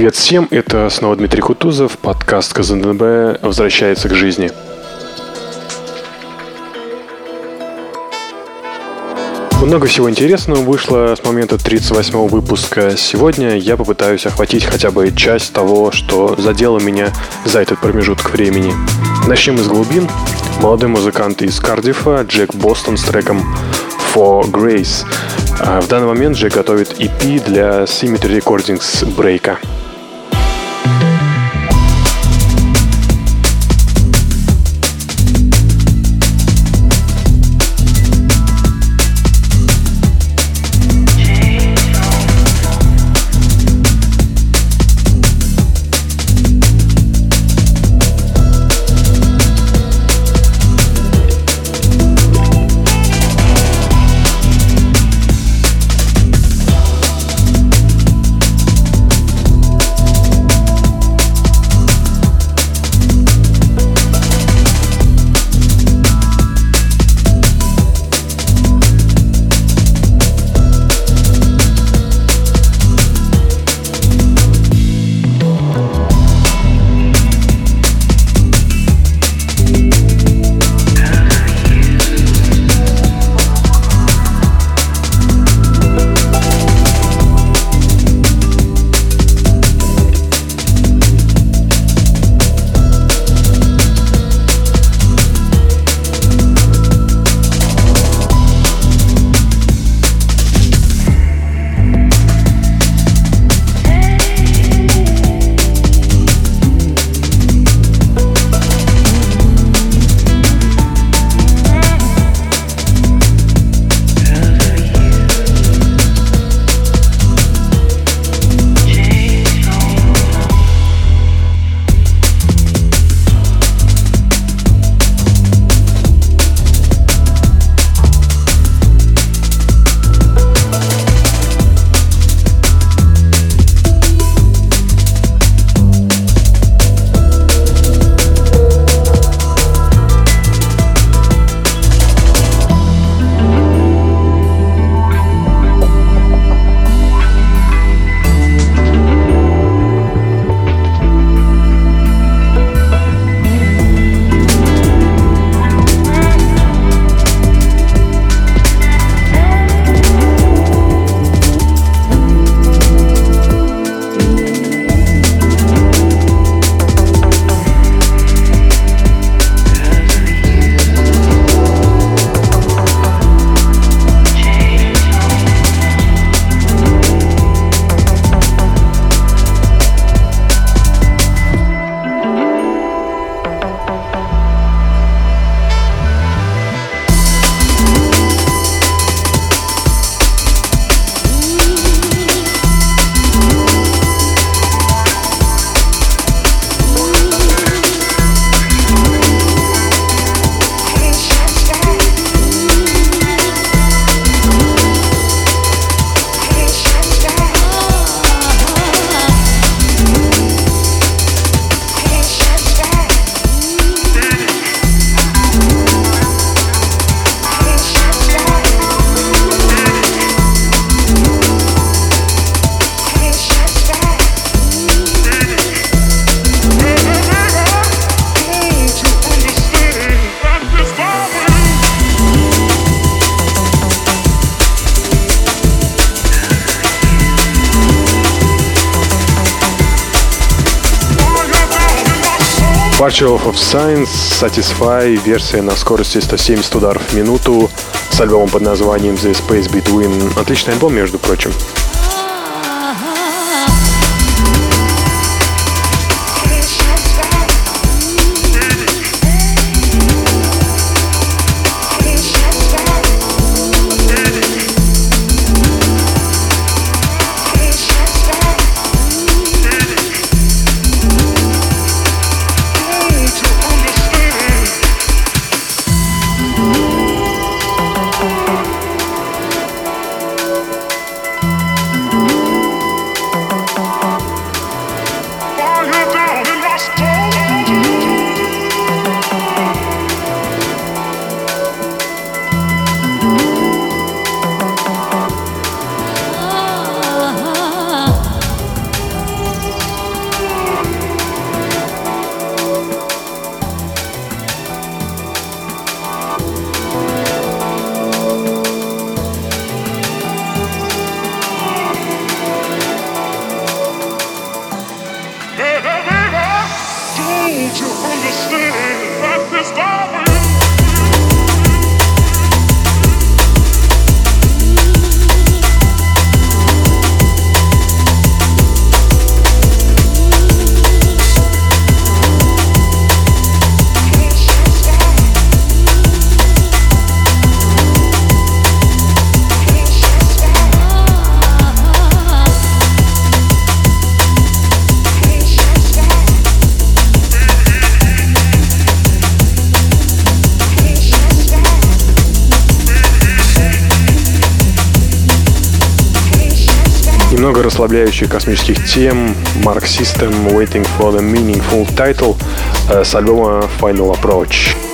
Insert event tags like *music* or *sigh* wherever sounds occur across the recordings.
Привет всем, это снова Дмитрий Кутузов, подкаст КЗНБ возвращается к жизни. Много всего интересного вышло с момента 38 выпуска. Сегодня я попытаюсь охватить хотя бы часть того, что задело меня за этот промежуток времени. Начнем из глубин. Молодой музыкант из Кардифа Джек Бостон с треком For Grace. А в данный момент Джек готовит EP для Symmetry Recordings Брейка. Bachelor of Science Satisfy, версия на скорости 170 ударов в минуту с альбомом под названием The Space Between. Отличный альбом, между прочим. Немного расслабляющих космических тем Mark System Waiting for the Meaningful Title э, с альбома Final Approach.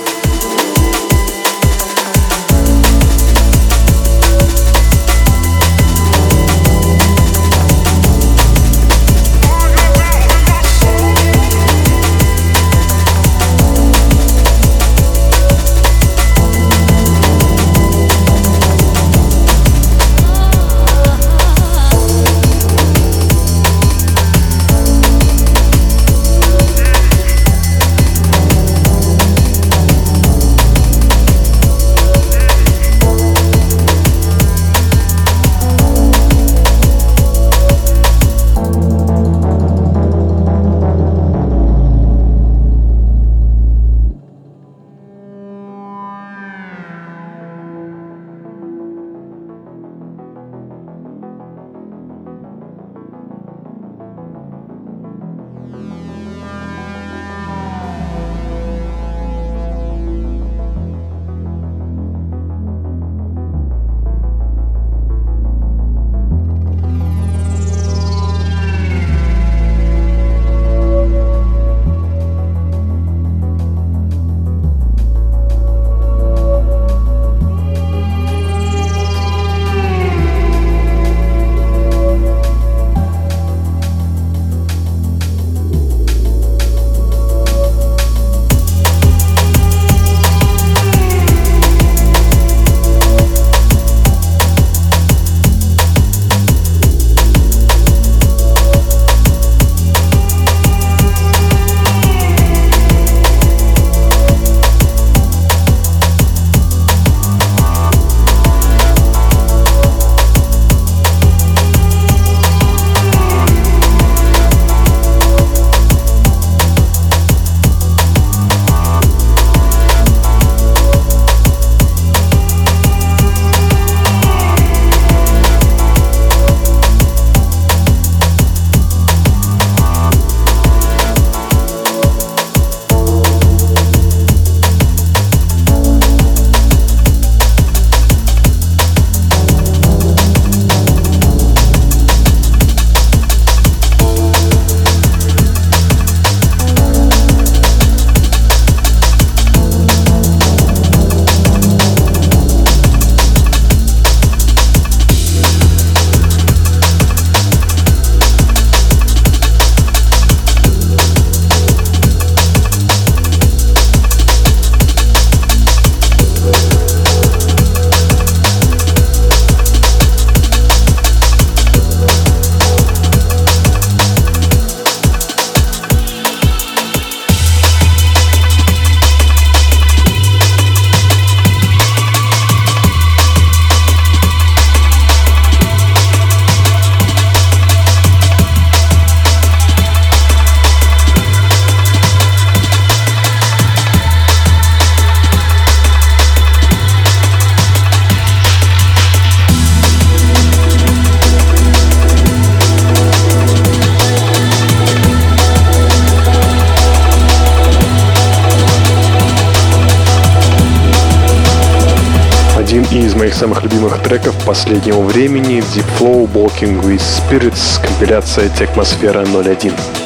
Последнего времени Deep Flow Walking with Spirits, компиляция Техмосфера 01.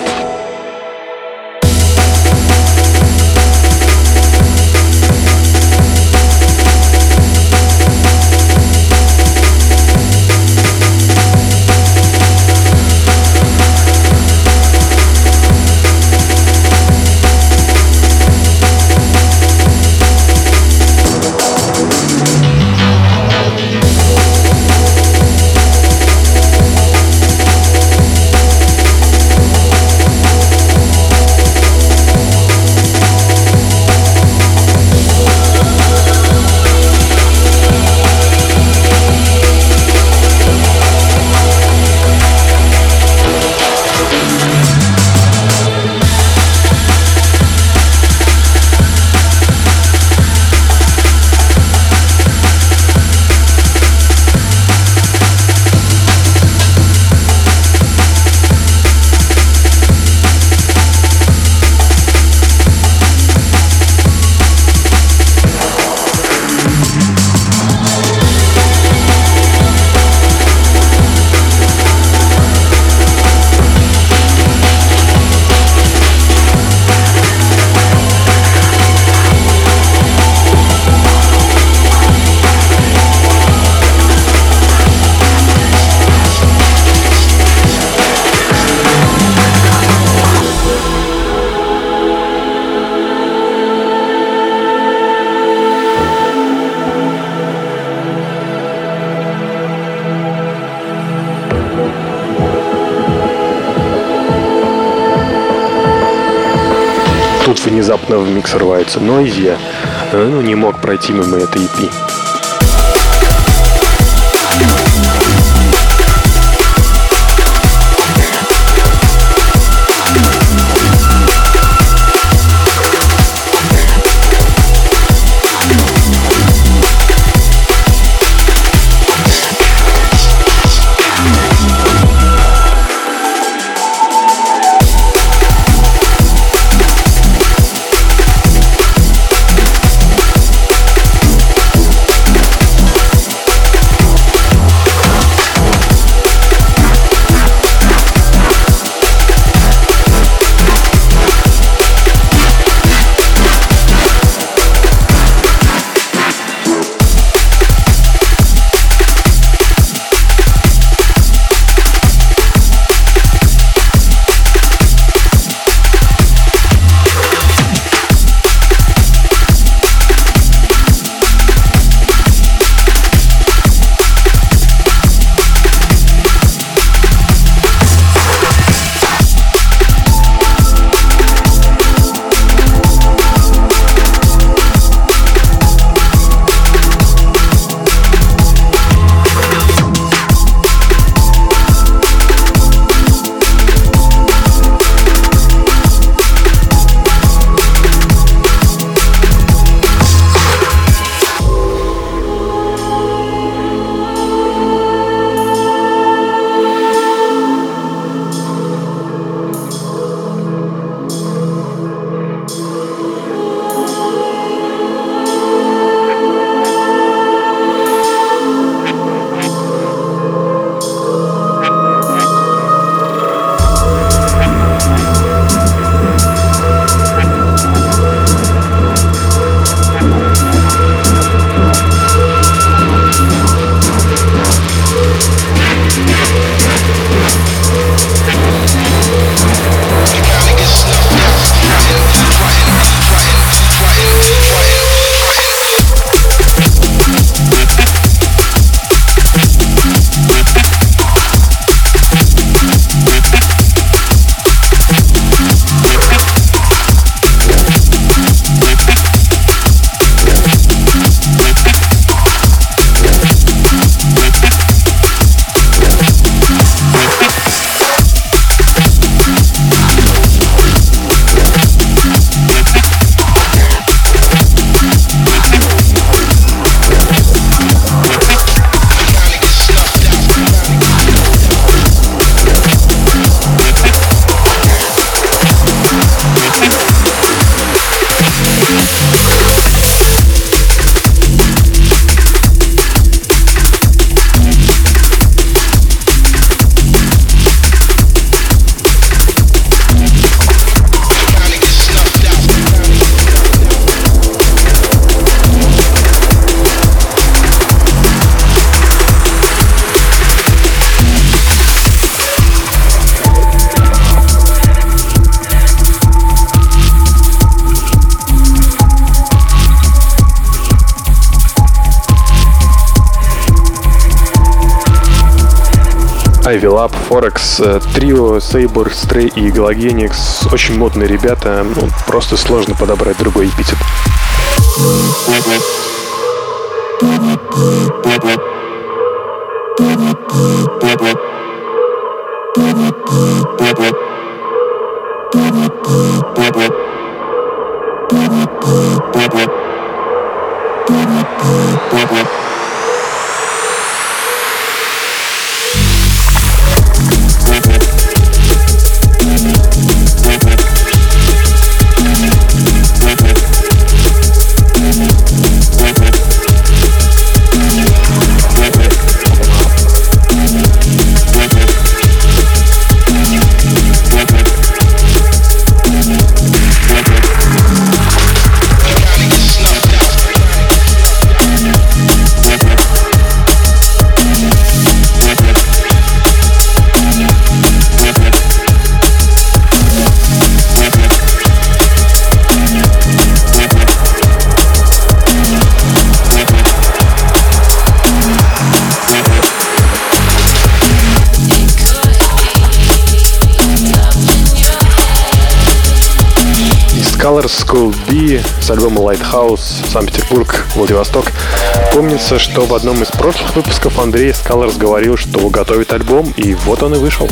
Не мог пройти мимо Форекс, э, трио Сейбор, Стрей и Галогеникс. Очень модные ребята, ну, просто сложно подобрать другой эпитет. С альбома Lighthouse, Санкт-Петербург, Владивосток. Помнится, что в одном из прошлых выпусков Андрей Скалерс говорил, что готовит альбом, и вот он и вышел.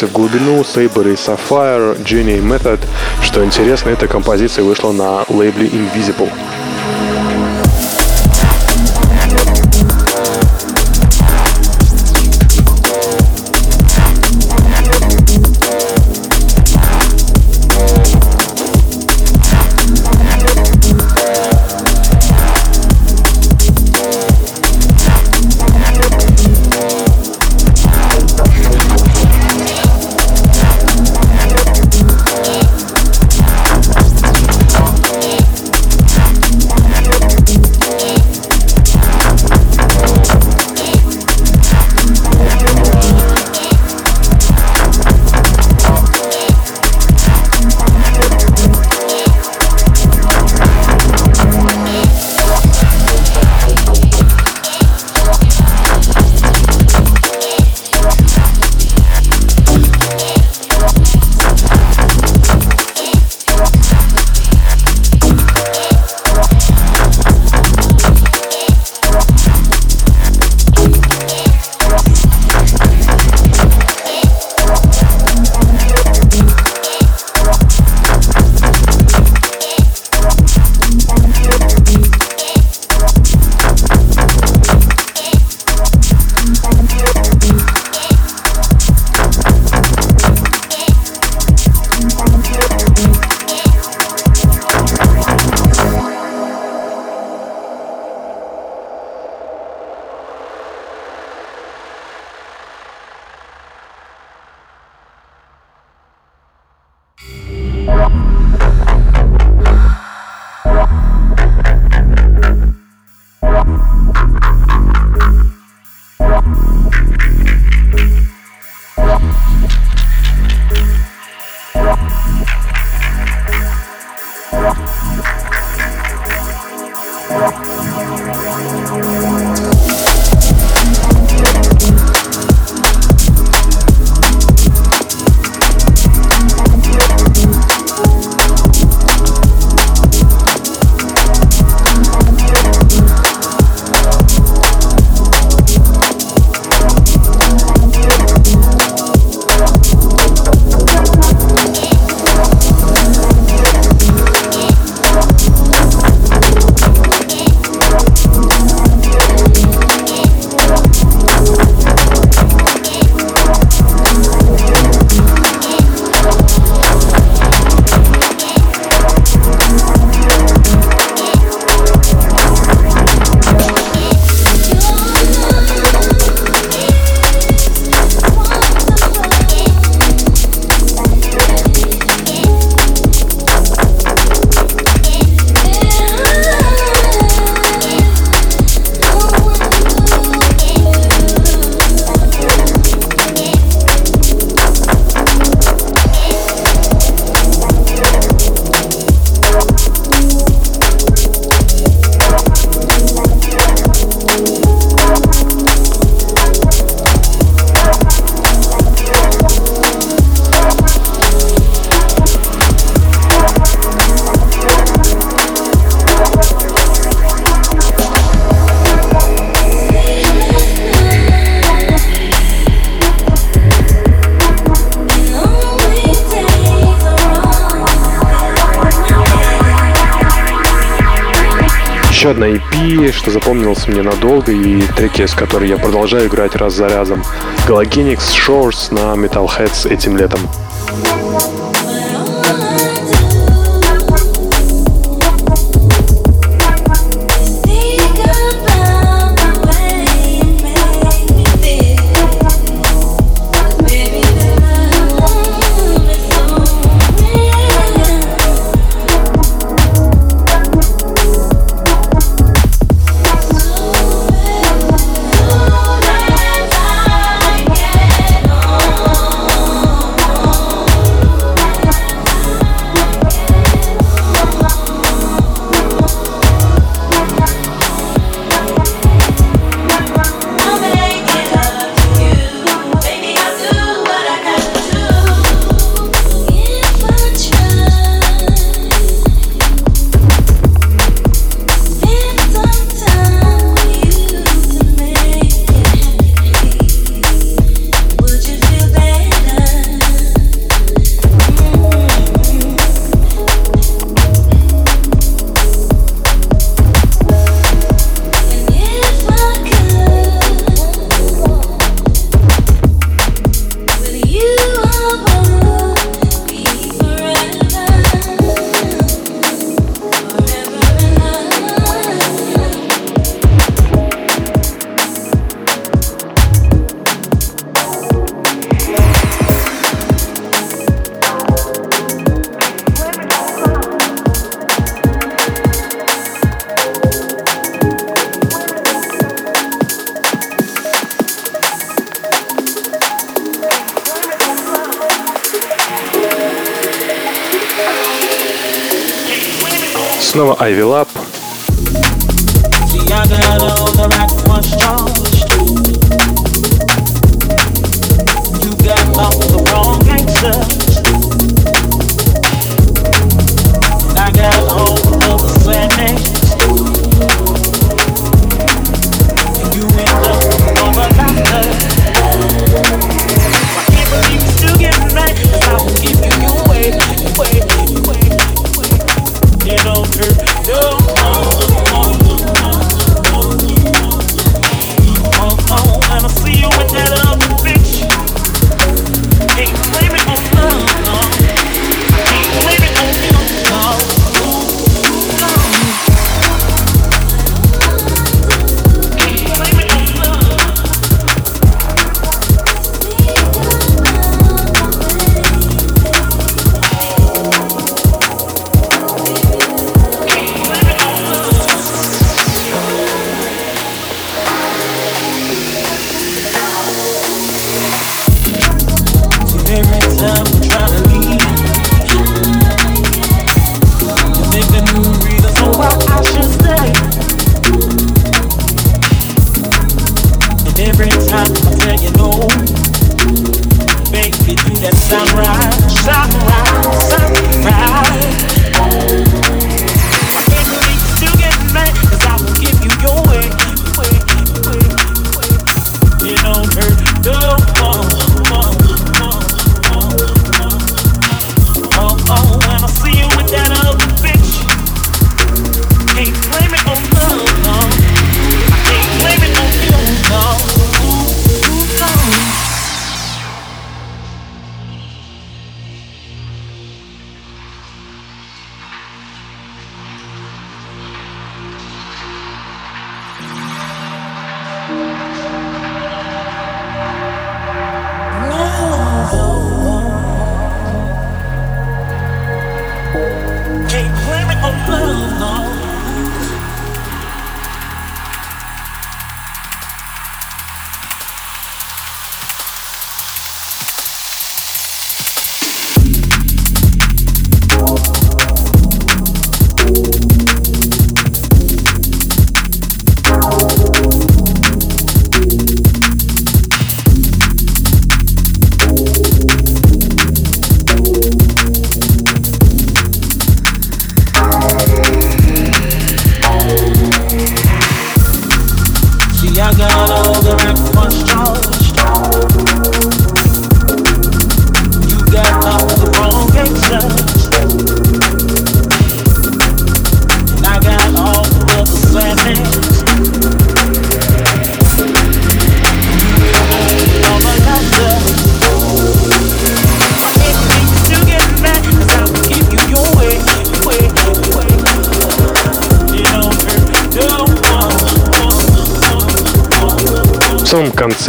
Уклонимся в глубину. Saber и Sapphire, Genie Method. Что интересно, эта композиция вышла на лейбле Invisible. Еще одна EP, что запомнилась мне надолго, и треки, с которой я продолжаю играть раз за разом. Galagenix Shores на Metalheads этим летом. Снова Ivy Lab. самом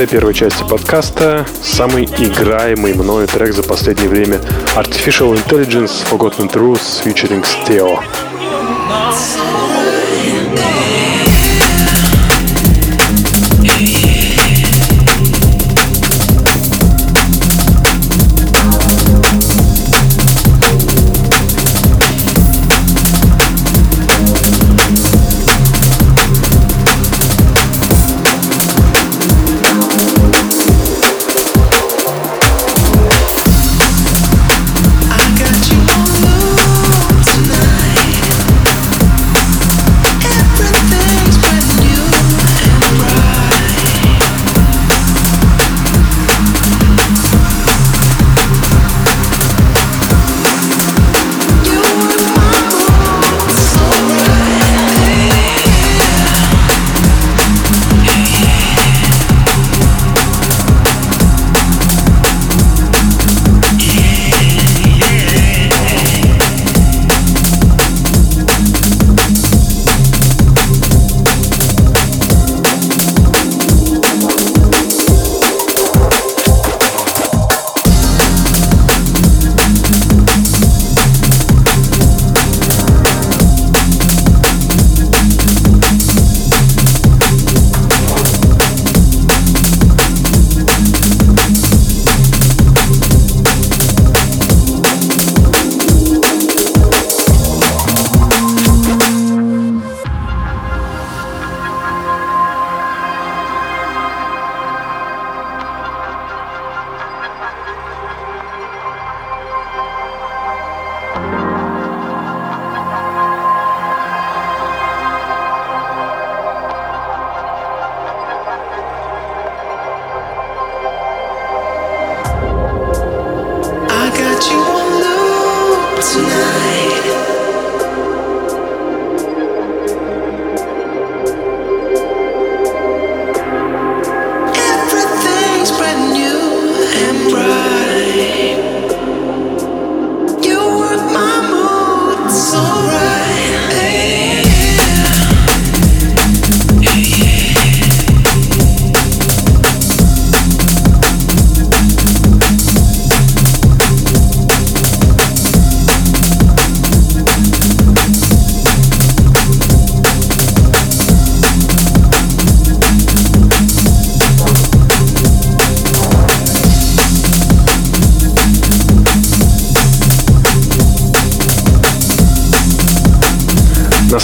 конце первой части подкаста самый играемый мною трек за последнее время Artificial Intelligence Forgotten Truths featuring Steo.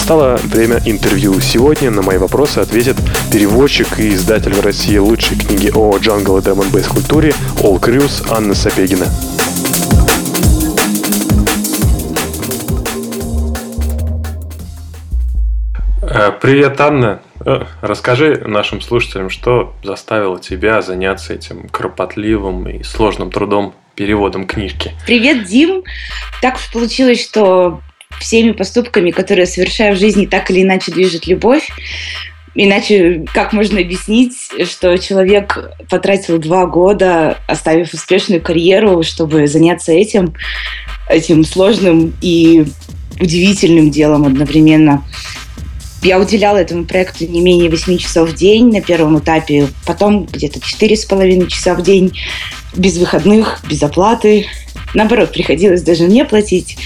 Настало время интервью. Сегодня на мои вопросы ответит переводчик и издатель в России лучшей книги о джангл и драм бейс культуре All Cruise Анна Сапегина. Э, привет, Анна. Э, расскажи нашим слушателям, что заставило тебя заняться этим кропотливым и сложным трудом переводом книжки. Привет, Дим. Так получилось, что всеми поступками, которые я совершаю в жизни, так или иначе движет любовь. Иначе как можно объяснить, что человек потратил два года, оставив успешную карьеру, чтобы заняться этим, этим сложным и удивительным делом одновременно. Я уделяла этому проекту не менее 8 часов в день на первом этапе, потом где-то 4,5 часа в день, без выходных, без оплаты. Наоборот, приходилось даже мне платить.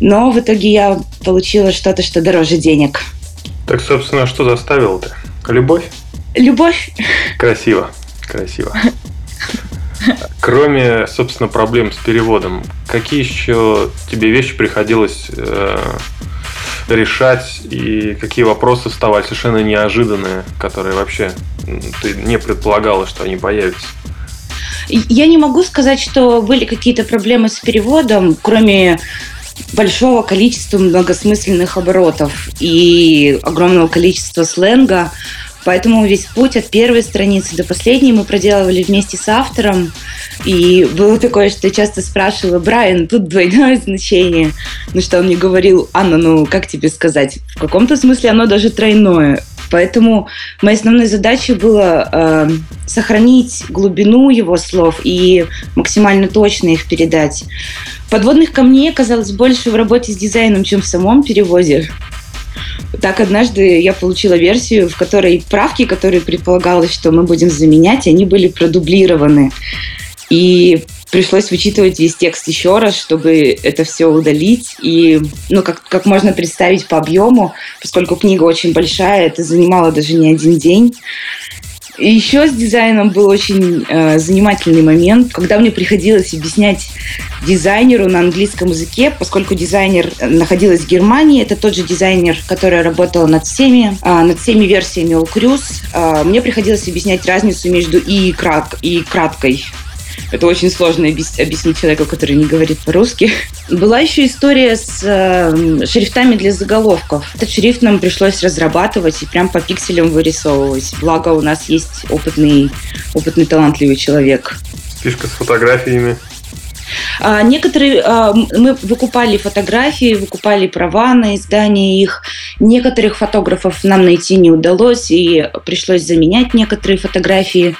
Но в итоге я получила что-то, что дороже денег. Так, собственно, что заставило-то? Любовь? Любовь. Красиво, красиво. Кроме, собственно, проблем с переводом, какие еще тебе вещи приходилось э, решать и какие вопросы вставали совершенно неожиданные, которые вообще ты не предполагала, что они появятся? Я не могу сказать, что были какие-то проблемы с переводом, кроме большого количества многосмысленных оборотов и огромного количества сленга. Поэтому весь путь от первой страницы до последней мы проделывали вместе с автором. И было такое, что я часто спрашивала, Брайан, тут двойное значение. Ну что он мне говорил, Анна, ну как тебе сказать? В каком-то смысле оно даже тройное. Поэтому моей основной задачей было э, сохранить глубину его слов и максимально точно их передать. Подводных камней оказалось больше в работе с дизайном, чем в самом переводе. Так однажды я получила версию, в которой правки, которые предполагалось, что мы будем заменять, они были продублированы. И пришлось вычитывать весь текст еще раз, чтобы это все удалить. И, ну, как, как можно представить по объему, поскольку книга очень большая, это занимало даже не один день. И еще с дизайном был очень э, занимательный момент, когда мне приходилось объяснять дизайнеру на английском языке, поскольку дизайнер находилась в Германии, это тот же дизайнер, который работал над всеми, э, над всеми версиями All Э, мне приходилось объяснять разницу между и, крат, и краткой это очень сложно объяснить человеку, который не говорит по-русски. *laughs* Была еще история с э, шрифтами для заголовков. Этот шрифт нам пришлось разрабатывать и прям по пикселям вырисовывать. Благо у нас есть опытный, опытный талантливый человек. Фишка с фотографиями. А, некоторые а, мы выкупали фотографии, выкупали права на издание их. Некоторых фотографов нам найти не удалось, и пришлось заменять некоторые фотографии.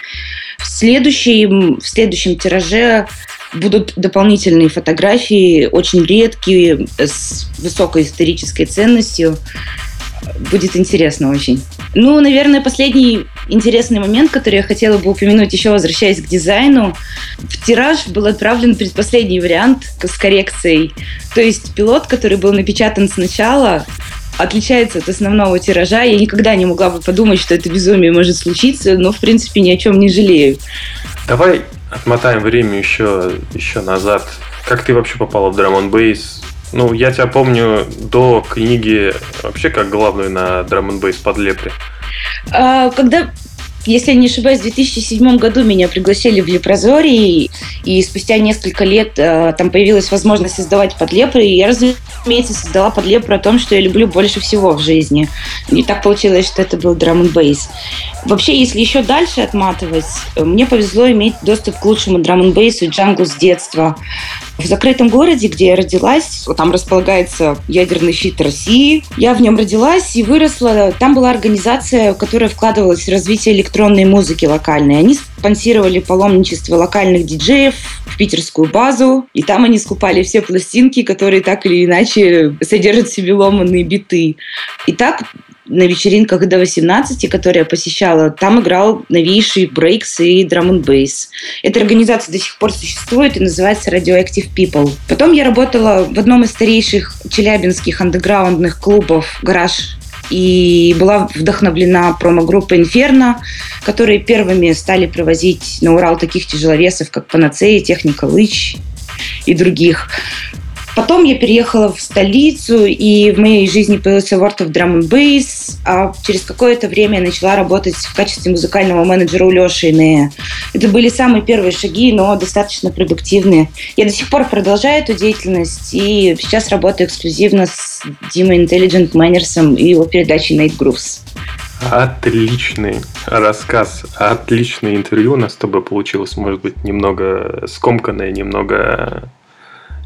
В следующем, в следующем тираже будут дополнительные фотографии, очень редкие, с высокой исторической ценностью. Будет интересно очень. Ну, наверное, последний интересный момент, который я хотела бы упомянуть, еще возвращаясь к дизайну. В тираж был отправлен предпоследний вариант с коррекцией. То есть пилот, который был напечатан сначала, отличается от основного тиража. Я никогда не могла бы подумать, что это безумие может случиться, но, в принципе, ни о чем не жалею. Давай отмотаем время еще, еще назад. Как ты вообще попала в Drum Bass? Ну, я тебя помню до книги вообще как главную на Drum Bass под Лепре. А, когда если я не ошибаюсь, в 2007 году меня пригласили в Лепрозорий, и спустя несколько лет э, там появилась возможность создавать подлепры, и я, разумеется, создала подлепру о том, что я люблю больше всего в жизни. И так получилось, что это был драм н Вообще, если еще дальше отматывать, мне повезло иметь доступ к лучшему драм и джангу с детства. В закрытом городе, где я родилась, там располагается ядерный щит России. Я в нем родилась и выросла. Там была организация, которая вкладывалась в развитие электронной музыки локальной. Они спонсировали паломничество локальных диджеев в питерскую базу. И там они скупали все пластинки, которые так или иначе содержат в себе ломанные биты. И так на вечеринках до 18, которые я посещала, там играл новейший брейкс и драм н бейс. Эта организация до сих пор существует и называется Radioactive People. Потом я работала в одном из старейших челябинских андеграундных клубов «Гараж» и была вдохновлена промо-группой «Инферно», которые первыми стали привозить на Урал таких тяжеловесов, как «Панацея», «Техника Лыч» и других. Потом я переехала в столицу, и в моей жизни появился World of Drum and Bass, а через какое-то время я начала работать в качестве музыкального менеджера у Леши Инея. Это были самые первые шаги, но достаточно продуктивные. Я до сих пор продолжаю эту деятельность, и сейчас работаю эксклюзивно с Димой Intelligent Майнерсом и его передачей Night Grooves. Отличный рассказ, отличное интервью у нас с тобой получилось. Может быть, немного скомканное, немного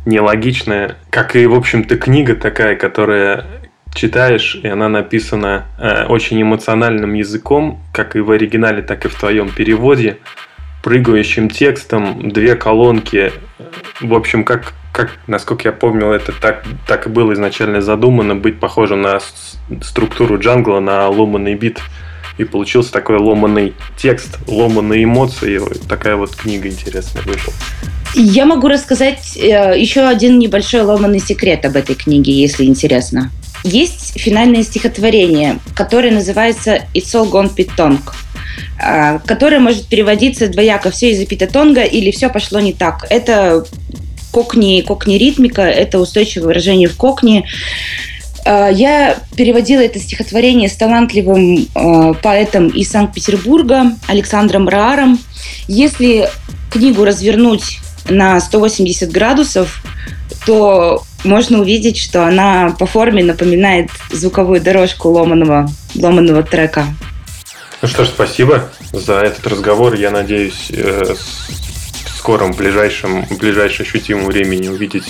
нелогичная, как и, в общем-то, книга такая, которая читаешь, и она написана э, очень эмоциональным языком, как и в оригинале, так и в твоем переводе, прыгающим текстом, две колонки. В общем, как, как насколько я помню, это так, так и было изначально задумано, быть похожим на структуру джангла, на ломанный бит. И получился такой ломанный текст, ломанные эмоции. Такая вот книга интересная вышла. Я могу рассказать э, еще один небольшой ломанный секрет об этой книге, если интересно. Есть финальное стихотворение, которое называется «It's all gone pitong», э, которое может переводиться двояко «все из-за питатонга» или «все пошло не так». Это кокни, кокни ритмика, это устойчивое выражение в кокни. Э, я переводила это стихотворение с талантливым э, поэтом из Санкт-Петербурга Александром Рааром. Если книгу развернуть на 180 градусов, то можно увидеть, что она по форме напоминает звуковую дорожку ломаного, ломаного трека. Ну что ж, спасибо за этот разговор. Я надеюсь, э, в скором, ближайшем, ближайшем ощутимом времени увидеть,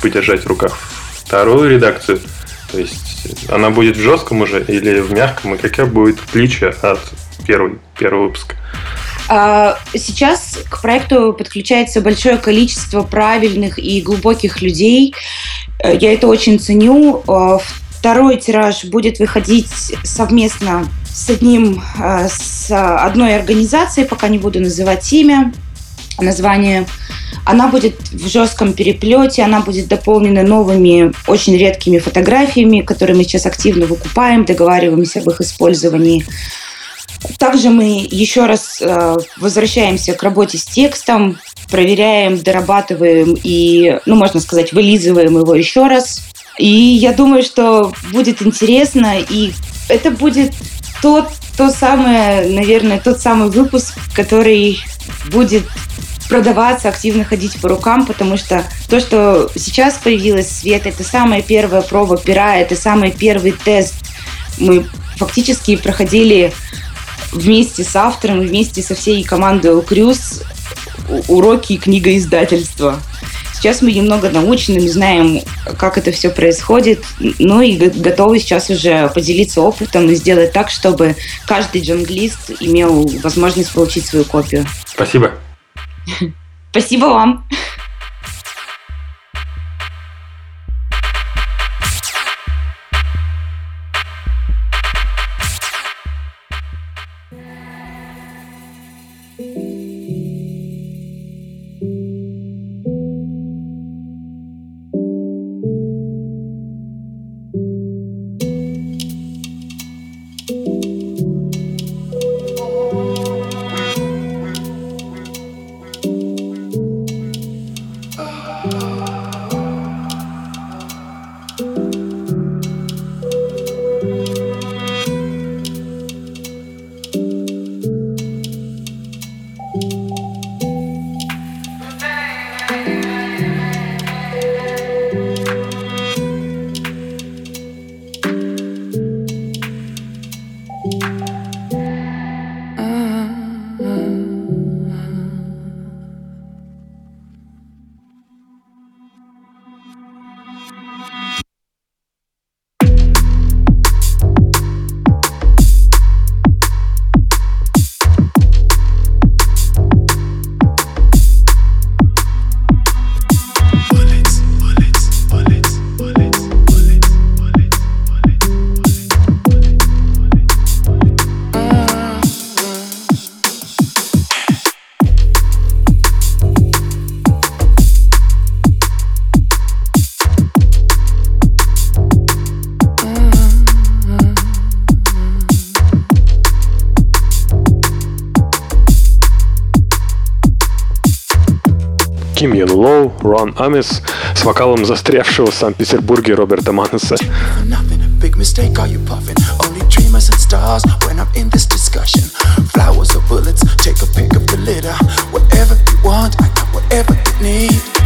подержать в руках вторую редакцию. То есть она будет в жестком уже или в мягком, и какая будет отличие от первой, первого выпуска? А, сейчас к проекту подключается большое количество правильных и глубоких людей. Э, я это очень ценю. А, Второй тираж будет выходить совместно с одним, э, с одной организацией, пока не буду называть имя, название. Она будет в жестком переплете, она будет дополнена новыми, очень редкими фотографиями, которые мы сейчас активно выкупаем, договариваемся об их использовании. Также мы еще раз э, возвращаемся к работе с текстом, проверяем, дорабатываем и, ну, можно сказать, вылизываем его еще раз. И я думаю, что будет интересно, и это будет тот, то самое, наверное, тот самый выпуск, который будет продаваться, активно ходить по рукам, потому что то, что сейчас появилось свет, это самая первая проба пера, это самый первый тест. Мы фактически проходили вместе с автором, вместе со всей командой Крюс уроки книгоиздательства. Сейчас мы немного научены, мы знаем, как это все происходит, ну и готовы сейчас уже поделиться опытом и сделать так, чтобы каждый джанглист имел возможность получить свою копию. Спасибо. Спасибо вам. Рон Амис с вокалом застрявшего в Санкт-Петербурге Роберта Манеса. Big mistake, are you puffing? Only dreamers and stars when I'm in this discussion. Flowers or bullets, take a pick of the litter. Whatever you want, I got whatever you need.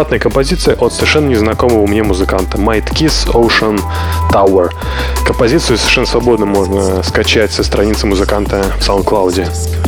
Бесплатная композиция от совершенно незнакомого мне музыканта Might Kiss Ocean Tower. Композицию совершенно свободно можно скачать со страницы музыканта в SoundCloud.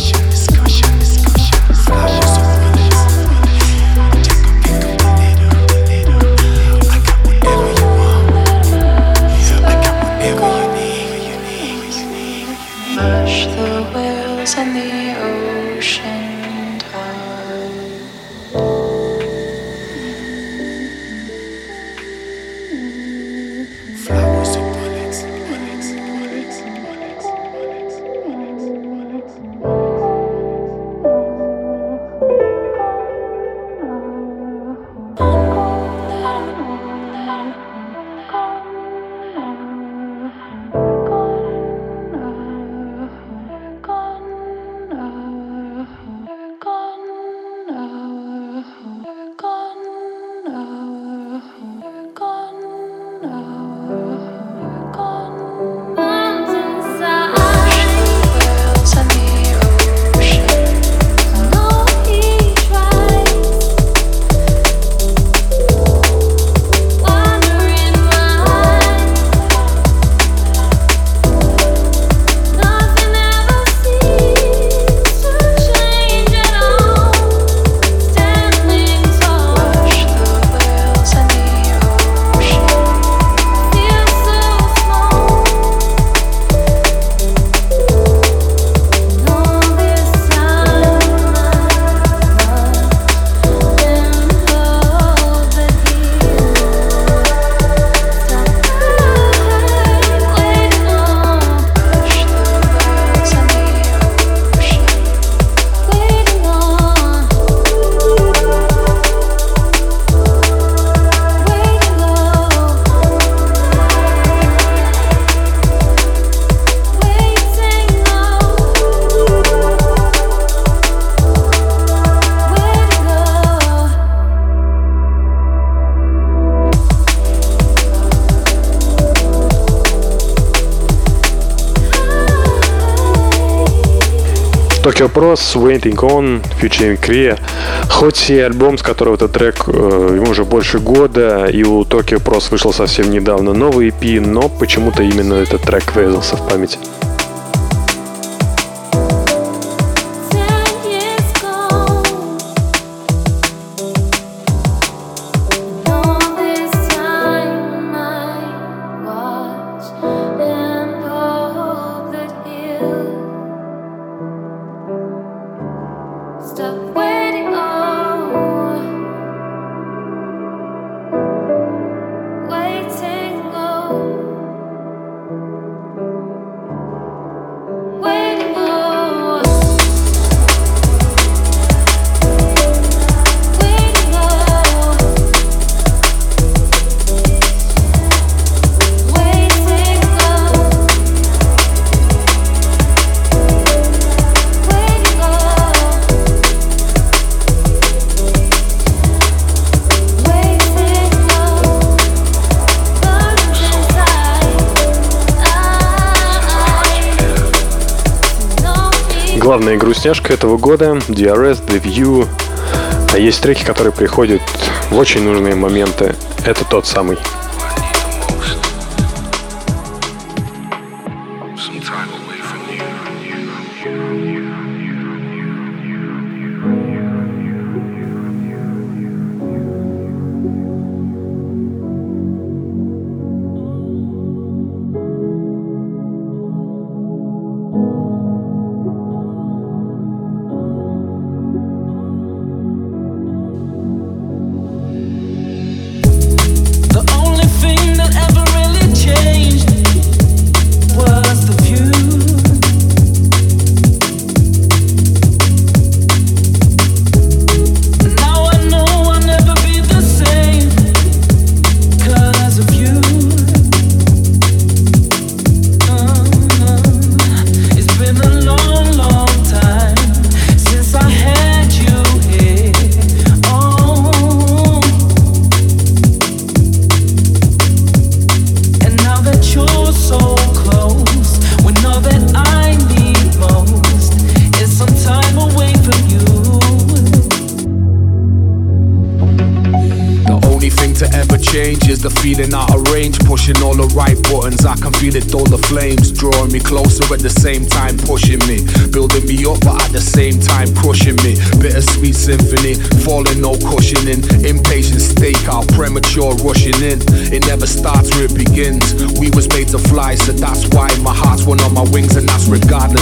Pros, Waiting On, Future Korea. Хоть и альбом, с которого этот трек, э, ему уже больше года, и у Tokyo Pros вышел совсем недавно новый EP, но почему-то именно этот трек врезался в память. Главная грустняшка этого года DRS, The View. Есть треки, которые приходят в очень нужные моменты. Это тот самый.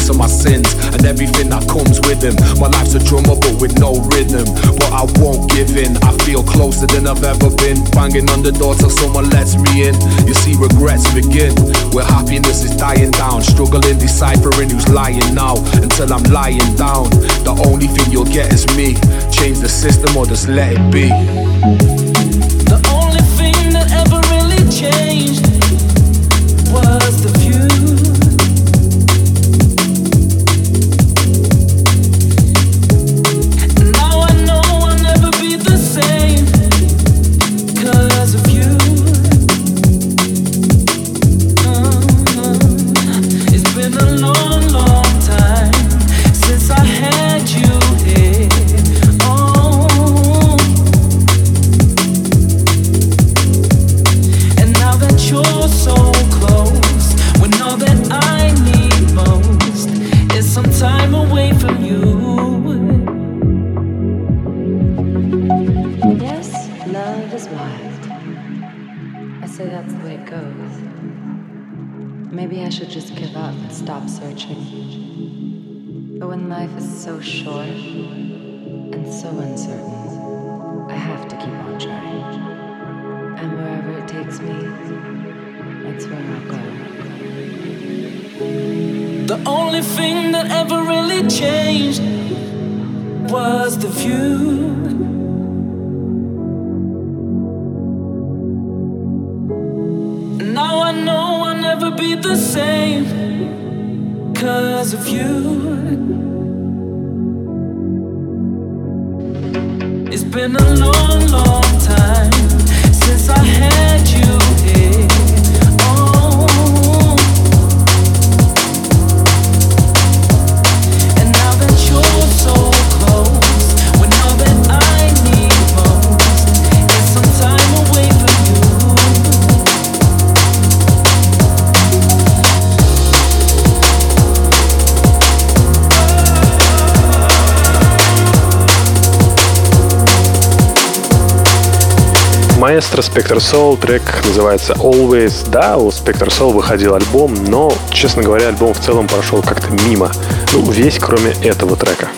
Of my sins and everything that comes with them. My life's a drummer, but with no rhythm. But I won't give in. I feel closer than I've ever been. Banging on the door till someone lets me in. You see, regrets begin where happiness is dying down. Struggling, deciphering who's lying now until I'm lying down. The only thing you'll get is me. Change the system or just let it be. The only thing that ever really changed Маэстро Spectre Soul, трек называется Always. Да, у Spectre Soul выходил альбом, но, честно говоря, альбом в целом прошел как-то мимо. Ну, весь, кроме этого трека.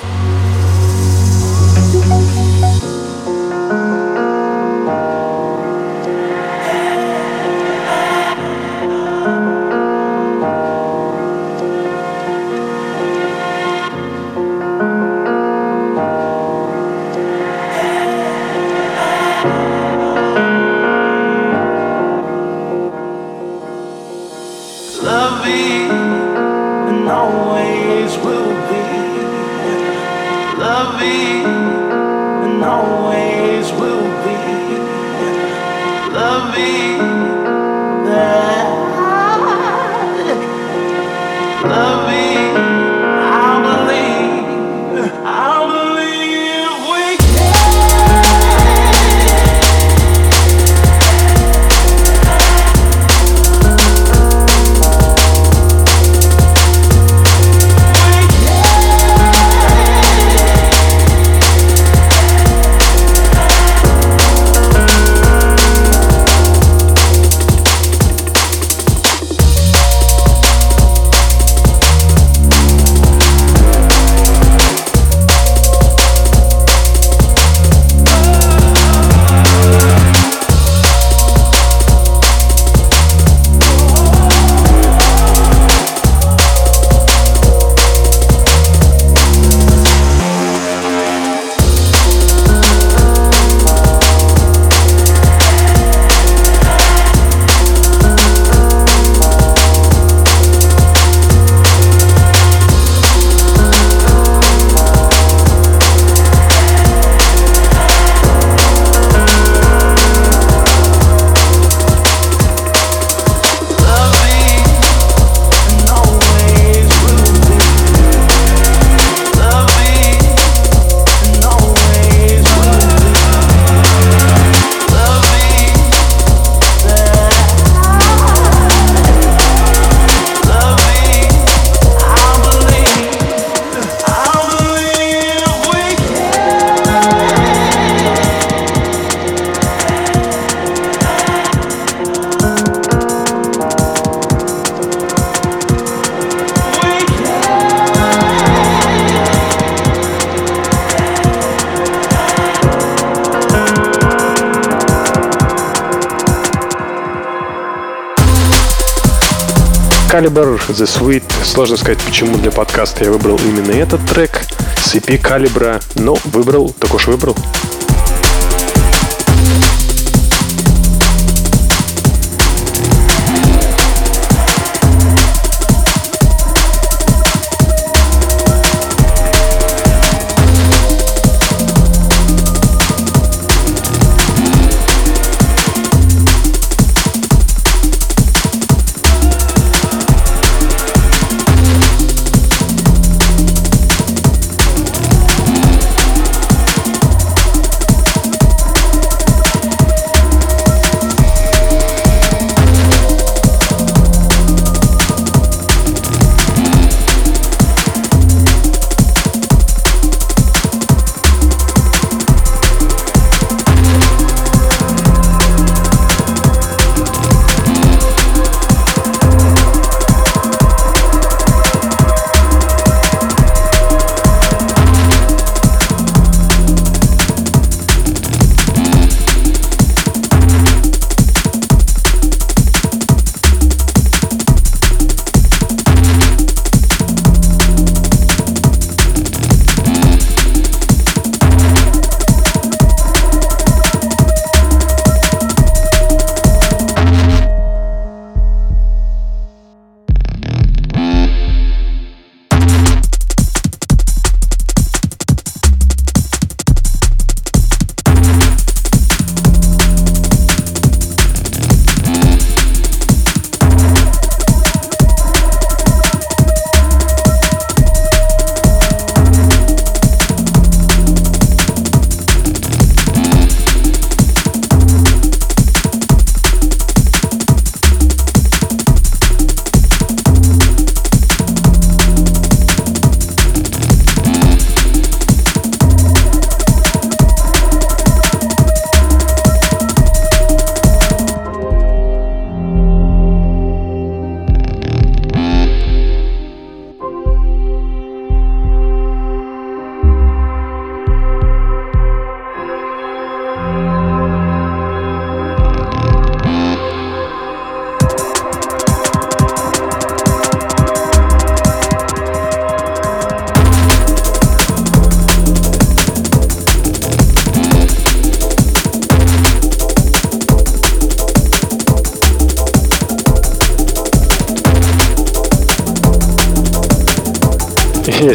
The Sweet. Сложно сказать, почему для подкаста я выбрал именно этот трек с EP Калибра, но выбрал, так уж выбрал.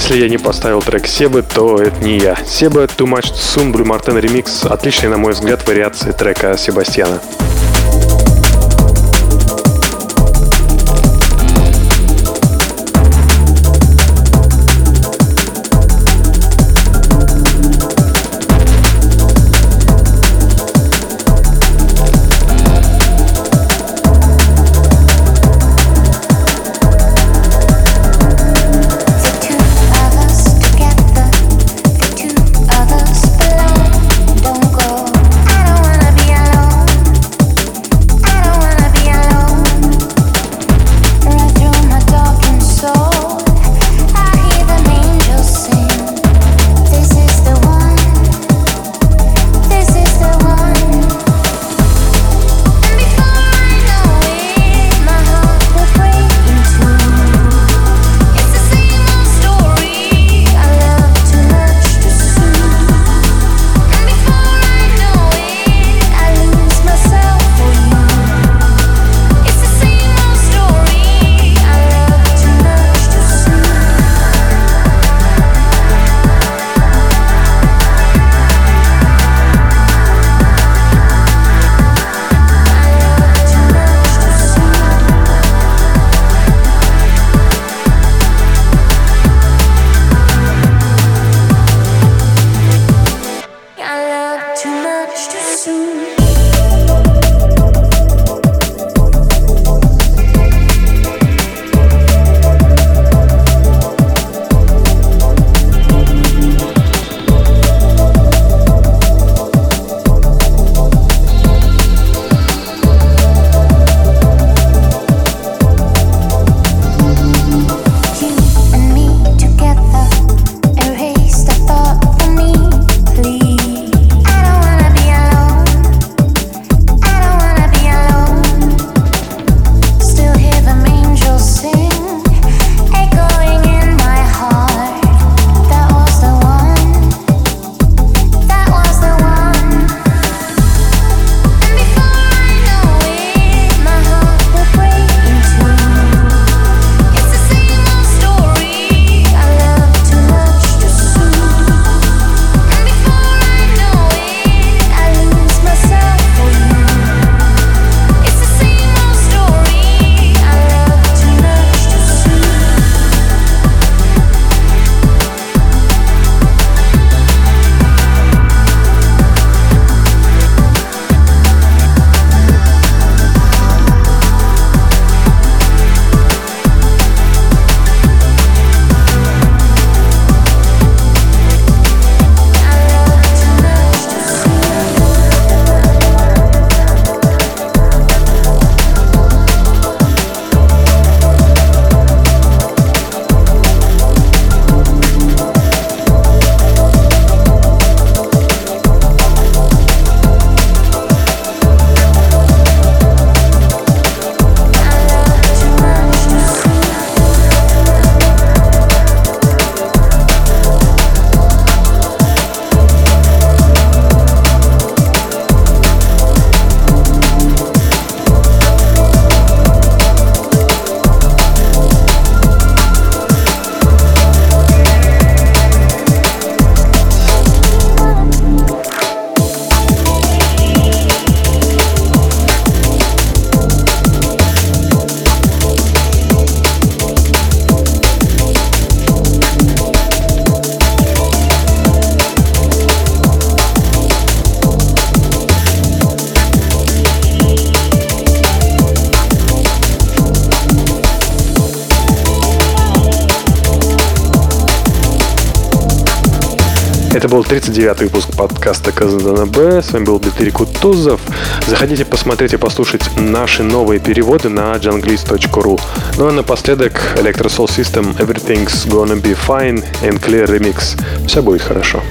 Если я не поставил трек Себы, то это не я. Себа Too Much Soon Blue Martin Remix – отличный, на мой взгляд, вариации трека Себастьяна. Это был 39-й выпуск подкаста Казандана Б. С вами был Дмитрий Кутузов. Заходите посмотреть и послушать наши новые переводы на junglist.ru. Ну а напоследок Electro Soul System Everything's Gonna Be Fine and Clear Remix. Все будет хорошо.